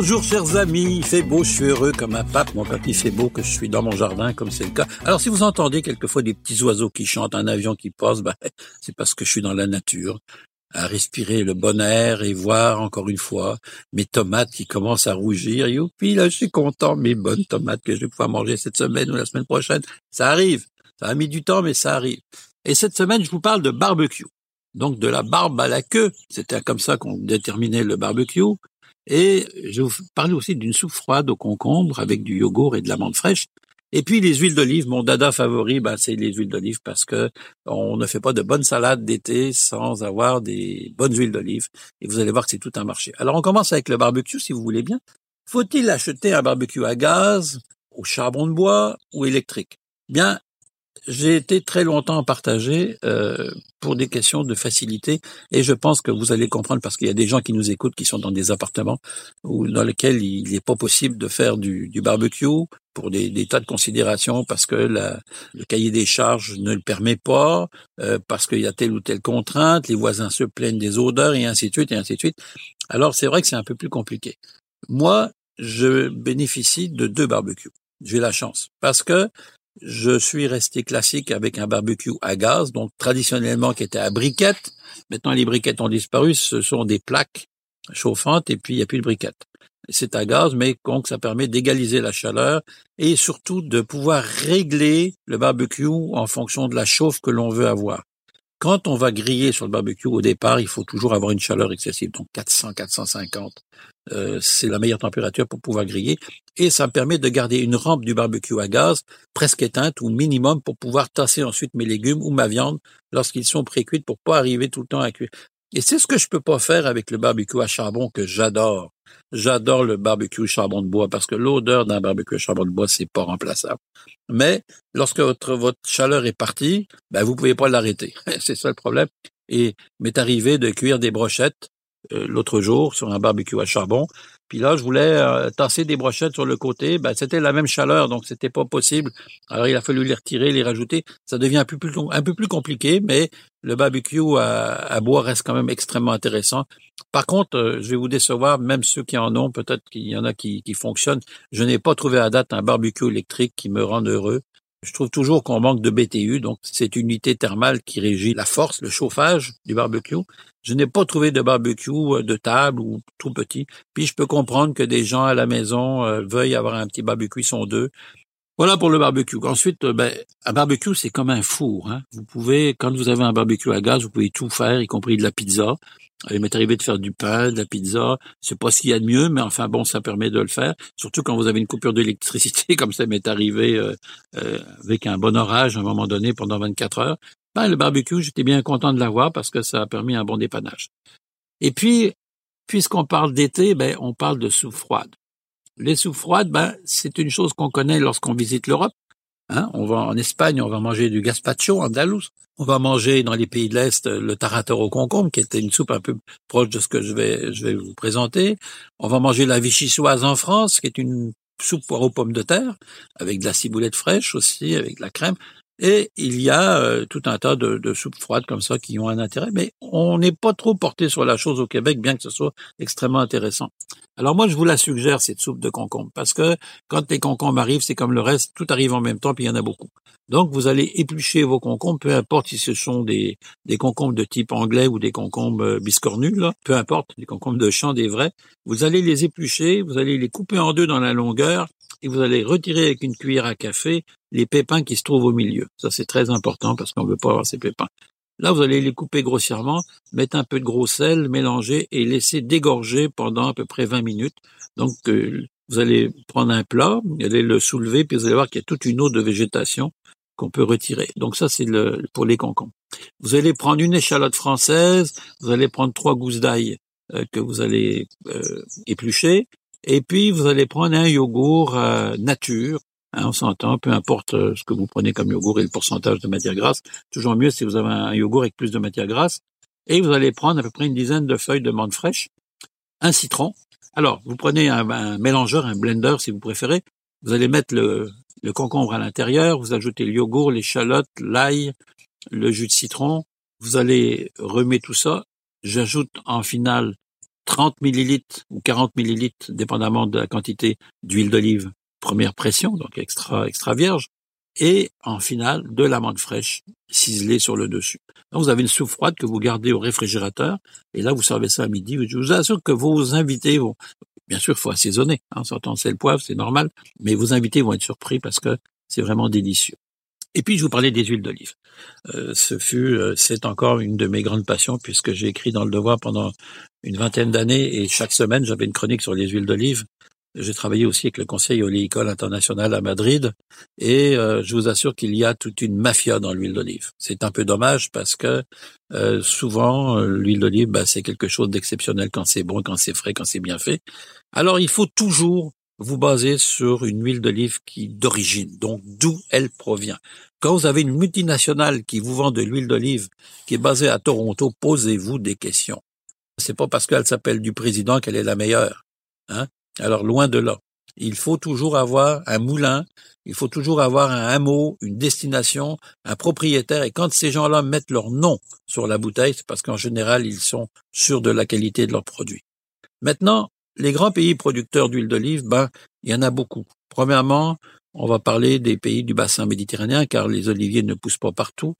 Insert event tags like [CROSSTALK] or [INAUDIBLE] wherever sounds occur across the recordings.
Bonjour chers amis, il fait beau, je suis heureux comme un pape, mon papy fait beau que je suis dans mon jardin comme c'est le cas. Alors si vous entendez quelquefois des petits oiseaux qui chantent, un avion qui passe, ben, [LAUGHS] c'est parce que je suis dans la nature, à respirer le bon air et voir encore une fois mes tomates qui commencent à rougir. Youpi, là je suis content, mes bonnes tomates que je vais pouvoir manger cette semaine ou la semaine prochaine. Ça arrive, ça a mis du temps mais ça arrive. Et cette semaine je vous parle de barbecue. Donc de la barbe à la queue, c'était comme ça qu'on déterminait le barbecue. Et je vous parler aussi d'une soupe froide au concombre avec du yogourt et de l'amande fraîche. Et puis les huiles d'olive, mon dada favori, ben, c'est les huiles d'olive parce que on ne fait pas de bonnes salades d'été sans avoir des bonnes huiles d'olive. Et vous allez voir que c'est tout un marché. Alors on commence avec le barbecue, si vous voulez bien. Faut-il acheter un barbecue à gaz, au charbon de bois ou électrique? Bien, j'ai été très longtemps partagé euh, pour des questions de facilité et je pense que vous allez comprendre parce qu'il y a des gens qui nous écoutent qui sont dans des appartements où, dans lesquels il n'est pas possible de faire du, du barbecue pour des, des, tas de considérations parce que la, le cahier des charges ne le permet pas, euh, parce qu'il y a telle ou telle contrainte, les voisins se plaignent des odeurs et ainsi de suite et ainsi de suite. Alors c'est vrai que c'est un peu plus compliqué. Moi, je bénéficie de deux barbecues. J'ai la chance parce que je suis resté classique avec un barbecue à gaz, donc traditionnellement qui était à briquettes. Maintenant, les briquettes ont disparu. Ce sont des plaques chauffantes et puis il n'y a plus de briquettes. C'est à gaz, mais donc ça permet d'égaliser la chaleur et surtout de pouvoir régler le barbecue en fonction de la chauffe que l'on veut avoir. Quand on va griller sur le barbecue, au départ, il faut toujours avoir une chaleur excessive, donc 400, 450. Euh, c'est la meilleure température pour pouvoir griller. Et ça me permet de garder une rampe du barbecue à gaz presque éteinte ou minimum pour pouvoir tasser ensuite mes légumes ou ma viande lorsqu'ils sont précuits pour pas arriver tout le temps à cuire. Et c'est ce que je peux pas faire avec le barbecue à charbon que j'adore. J'adore le barbecue charbon de bois parce que l'odeur d'un barbecue charbon de bois, c'est pas remplaçable. Mais lorsque votre, chaleur est partie, ben vous pouvez pas l'arrêter. [LAUGHS] c'est ça le problème. Et m'est arrivé de cuire des brochettes euh, l'autre jour sur un barbecue à charbon. Puis là, je voulais euh, tasser des brochettes sur le côté. Ben, c'était la même chaleur, donc c'était pas possible. Alors, il a fallu les retirer, les rajouter. Ça devient un peu plus, un peu plus compliqué, mais le barbecue à, bois reste quand même extrêmement intéressant. Par contre, euh, je vais vous décevoir, même ceux qui en ont, peut-être qu'il y en a qui, qui fonctionnent. Je n'ai pas trouvé à date un barbecue électrique qui me rende heureux. Je trouve toujours qu'on manque de BTU, donc c'est une unité thermale qui régit la force, le chauffage du barbecue. Je n'ai pas trouvé de barbecue euh, de table ou tout petit. Puis je peux comprendre que des gens à la maison euh, veuillent avoir un petit barbecue, ils sont deux. Voilà pour le barbecue. Ensuite, euh, ben, un barbecue, c'est comme un four. Hein. Vous pouvez, quand vous avez un barbecue à gaz, vous pouvez tout faire, y compris de la pizza. Il m'est arrivé de faire du pain, de la pizza. C'est pas ce qu'il y a de mieux, mais enfin bon, ça permet de le faire. Surtout quand vous avez une coupure d'électricité, [LAUGHS] comme ça m'est arrivé euh, euh, avec un bon orage à un moment donné pendant 24 heures. Ben, le barbecue, j'étais bien content de l'avoir parce que ça a permis un bon dépannage. Et puis, puisqu'on parle d'été, ben, on parle de soupe froide. Les soupes froides, ben, c'est une chose qu'on connaît lorsqu'on visite l'Europe. Hein, on va en Espagne, on va manger du gazpacho andalous. On va manger dans les pays de l'Est le tarator au concombre, qui était une soupe un peu proche de ce que je vais, je vais vous présenter. On va manger la vichysoise en France, qui est une soupe poire aux pommes de terre, avec de la ciboulette fraîche aussi, avec de la crème. Et il y a euh, tout un tas de, de, soupes froides comme ça qui ont un intérêt, mais on n'est pas trop porté sur la chose au Québec, bien que ce soit extrêmement intéressant. Alors moi, je vous la suggère, cette soupe de concombre, parce que quand les concombres arrivent, c'est comme le reste, tout arrive en même temps, puis il y en a beaucoup. Donc, vous allez éplucher vos concombres, peu importe si ce sont des, des concombres de type anglais ou des concombres euh, biscornus, là, peu importe, des concombres de champ, des vrais. Vous allez les éplucher, vous allez les couper en deux dans la longueur, et vous allez retirer avec une cuillère à café les pépins qui se trouvent au milieu. Ça, c'est très important parce qu'on ne veut pas avoir ces pépins. Là, vous allez les couper grossièrement, mettre un peu de gros sel, mélanger et laisser dégorger pendant à peu près 20 minutes. Donc, euh, vous allez prendre un plat, vous allez le soulever, puis vous allez voir qu'il y a toute une eau de végétation qu'on peut retirer. Donc ça, c'est le, pour les concombres. Vous allez prendre une échalote française, vous allez prendre trois gousses d'ail euh, que vous allez euh, éplucher, et puis, vous allez prendre un yogourt euh, nature. Hein, on s'entend, peu importe euh, ce que vous prenez comme yogourt et le pourcentage de matière grasse. Toujours mieux si vous avez un yogourt avec plus de matière grasse. Et vous allez prendre à peu près une dizaine de feuilles de menthe fraîche, un citron. Alors, vous prenez un, mélangeur, un blender si vous préférez. Vous allez mettre le, concombre à l'intérieur. Vous ajoutez le yogourt, l'échalote, l'ail, le jus de citron. Vous allez remettre tout ça. J'ajoute en finale 30 millilitres ou 40 millilitres, dépendamment de la quantité d'huile d'olive première pression, donc extra, extra vierge, et en finale de la menthe fraîche ciselée sur le dessus. Donc vous avez une soupe froide que vous gardez au réfrigérateur et là vous servez ça à midi. Je vous assure que vos invités vont, bien sûr, il faut assaisonner, hein, sortant le poivre, c'est normal, mais vos invités vont être surpris parce que c'est vraiment délicieux. Et puis je vous parlais des huiles d'olive. Euh, ce fut, euh, c'est encore une de mes grandes passions puisque j'ai écrit dans le Devoir pendant une vingtaine d'années et chaque semaine j'avais une chronique sur les huiles d'olive. J'ai travaillé aussi avec le Conseil oléicole international à Madrid et euh, je vous assure qu'il y a toute une mafia dans l'huile d'olive. C'est un peu dommage parce que euh, souvent euh, l'huile d'olive, bah, c'est quelque chose d'exceptionnel quand c'est bon, quand c'est frais, quand c'est bien fait. Alors il faut toujours vous baser sur une huile d'olive qui d'origine, donc d'où elle provient. Quand vous avez une multinationale qui vous vend de l'huile d'olive qui est basée à Toronto, posez-vous des questions. C'est pas parce qu'elle s'appelle du président qu'elle est la meilleure. Hein alors loin de là. Il faut toujours avoir un moulin, il faut toujours avoir un hameau, une destination, un propriétaire. Et quand ces gens-là mettent leur nom sur la bouteille, c'est parce qu'en général, ils sont sûrs de la qualité de leurs produits. Maintenant, les grands pays producteurs d'huile d'olive, ben, il y en a beaucoup. Premièrement, on va parler des pays du bassin méditerranéen, car les oliviers ne poussent pas partout.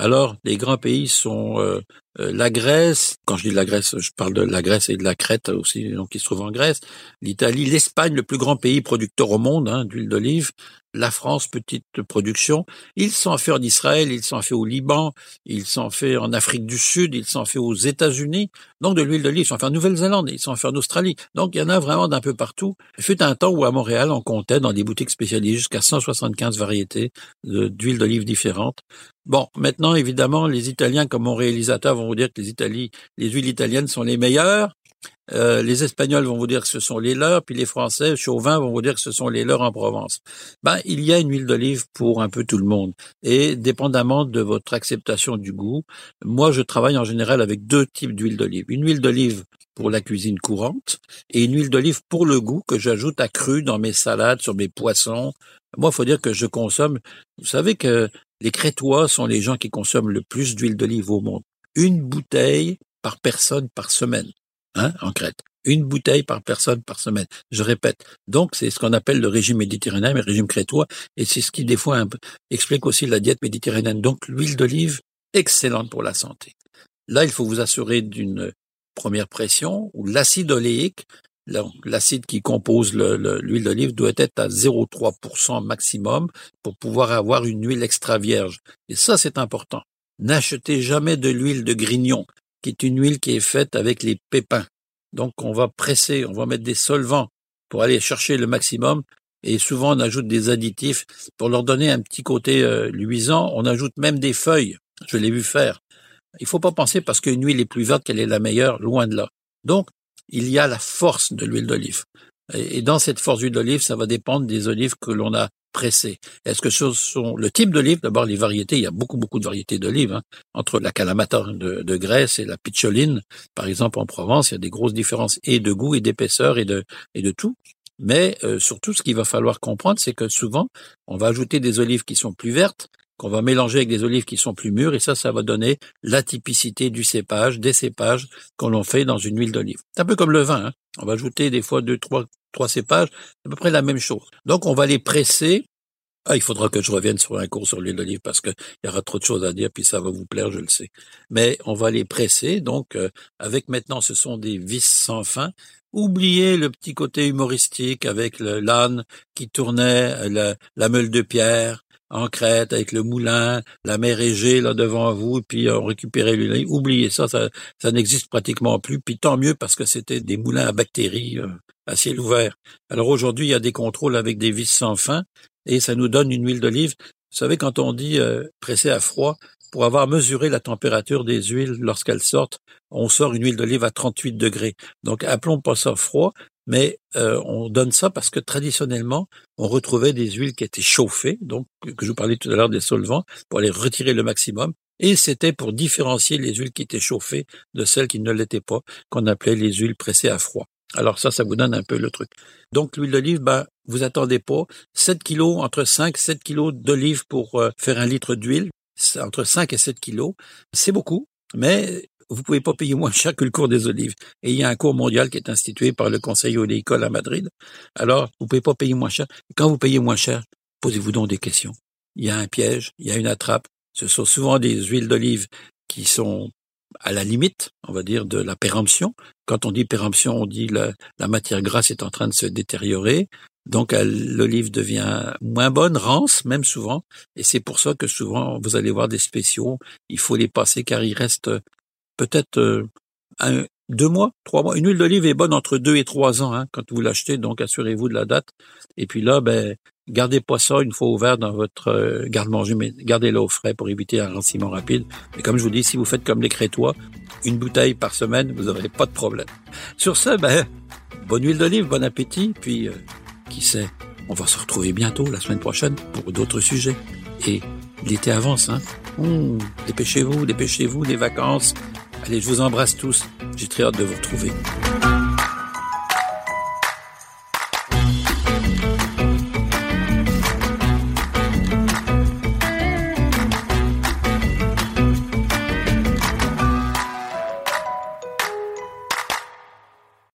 Alors, les grands pays sont euh, euh, la Grèce, quand je dis la Grèce, je parle de la Grèce et de la Crète aussi, donc qui se trouve en Grèce, l'Italie, l'Espagne, le plus grand pays producteur au monde hein, d'huile d'olive, la France, petite production. Ils sont fait en Israël, ils sont fait au Liban, ils sont fait en Afrique du Sud, ils sont fait aux États-Unis. Donc de l'huile d'olive, ils sont fait en Nouvelle-Zélande, ils sont fait en Australie. Donc il y en a vraiment d'un peu partout. Il fut un temps où à Montréal, on comptait dans des boutiques spécialisées jusqu'à 175 variétés d'huile d'olive différentes. Bon, maintenant, évidemment, les Italiens, comme mon réalisateur, vont vous dire que les, les huiles italiennes sont les meilleures. Euh, les Espagnols vont vous dire que ce sont les leurs, puis les Français, chauvins, vont vous dire que ce sont les leurs en Provence. Ben, il y a une huile d'olive pour un peu tout le monde. Et dépendamment de votre acceptation du goût, moi, je travaille en général avec deux types d'huile d'olive. Une huile d'olive pour la cuisine courante et une huile d'olive pour le goût que j'ajoute à cru dans mes salades, sur mes poissons. Moi, faut dire que je consomme. Vous savez que les Crétois sont les gens qui consomment le plus d'huile d'olive au monde. Une bouteille par personne par semaine, hein, en Crète. Une bouteille par personne par semaine. Je répète. Donc, c'est ce qu'on appelle le régime méditerranéen, le régime crétois, et c'est ce qui, des fois, explique aussi la diète méditerranéenne. Donc, l'huile d'olive, excellente pour la santé. Là, il faut vous assurer d'une première pression, où l'acide oléique, l'acide qui compose l'huile d'olive doit être à 0,3% maximum pour pouvoir avoir une huile extra vierge. Et ça, c'est important. N'achetez jamais de l'huile de grignon, qui est une huile qui est faite avec les pépins. Donc, on va presser, on va mettre des solvants pour aller chercher le maximum. Et souvent, on ajoute des additifs pour leur donner un petit côté euh, luisant. On ajoute même des feuilles. Je l'ai vu faire. Il faut pas penser parce qu'une huile est plus verte qu'elle est la meilleure, loin de là. Donc, il y a la force de l'huile d'olive. Et dans cette force d'huile d'olive, ça va dépendre des olives que l'on a pressées. Est-ce que ce sont le type d'olive? D'abord, les variétés. Il y a beaucoup, beaucoup de variétés d'olives. Hein. Entre la Kalamata de, Grèce et la Picholine, par exemple, en Provence, il y a des grosses différences et de goût et d'épaisseur et de, et de tout. Mais euh, surtout, ce qu'il va falloir comprendre, c'est que souvent, on va ajouter des olives qui sont plus vertes, qu'on va mélanger avec des olives qui sont plus mûres, et ça, ça va donner l'atypicité du cépage, des cépages qu'on l'on fait dans une huile d'olive. C'est un peu comme le vin, hein. on va ajouter des fois deux, trois, trois cépages, à peu près la même chose. Donc on va les presser. Ah, il faudra que je revienne sur un cours sur l'huile d'olive parce qu'il y aura trop de choses à dire, puis ça va vous plaire, je le sais. Mais on va les presser, donc euh, avec maintenant ce sont des vis sans fin. Oubliez le petit côté humoristique avec l'âne qui tournait la, la meule de pierre, en Crète avec le moulin, la mer Égée là devant vous, puis on récupérait l'huile. Oubliez ça, ça, n'existe pratiquement plus. Puis tant mieux parce que c'était des moulins à bactéries euh, à ciel ouvert. Alors aujourd'hui, il y a des contrôles avec des vis sans fin et ça nous donne une huile d'olive. Vous savez, quand on dit euh, presser à froid, pour avoir mesuré la température des huiles lorsqu'elles sortent, on sort une huile d'olive à 38 degrés. Donc appelons pas ça froid, mais euh, on donne ça parce que traditionnellement, on retrouvait des huiles qui étaient chauffées, donc que je vous parlais tout à l'heure des solvants, pour aller retirer le maximum. Et c'était pour différencier les huiles qui étaient chauffées de celles qui ne l'étaient pas, qu'on appelait les huiles pressées à froid. Alors ça, ça vous donne un peu le truc. Donc l'huile d'olive, ben, vous attendez pas 7 kilos, entre 5 et 7 kilos d'olive pour euh, faire un litre d'huile, entre 5 et 7 kilos. C'est beaucoup, mais vous pouvez pas payer moins cher que le cours des olives. Et il y a un cours mondial qui est institué par le Conseil oléicole à Madrid. Alors, vous pouvez pas payer moins cher. Quand vous payez moins cher, posez-vous donc des questions. Il y a un piège, il y a une attrape. Ce sont souvent des huiles d'olive qui sont à la limite, on va dire, de la péremption. Quand on dit péremption, on dit la, la matière grasse est en train de se détériorer. Donc l'olive devient moins bonne, rance même souvent, et c'est pour ça que souvent vous allez voir des spéciaux, il faut les passer car il reste peut-être euh, deux mois, trois mois. Une huile d'olive est bonne entre deux et trois ans hein, quand vous l'achetez, donc assurez-vous de la date. Et puis là, ben gardez pas ça une fois ouvert dans votre euh, garde-manger, mais gardez-le au frais pour éviter un ranciment rapide. Et comme je vous dis, si vous faites comme les Crétois, une bouteille par semaine, vous n'aurez pas de problème. Sur ce, ben bonne huile d'olive, bon appétit, puis euh, qui sait, on va se retrouver bientôt la semaine prochaine pour d'autres sujets. Et l'été avance, hein. Dépêchez-vous, dépêchez-vous, les vacances. Allez, je vous embrasse tous. J'ai très hâte de vous retrouver.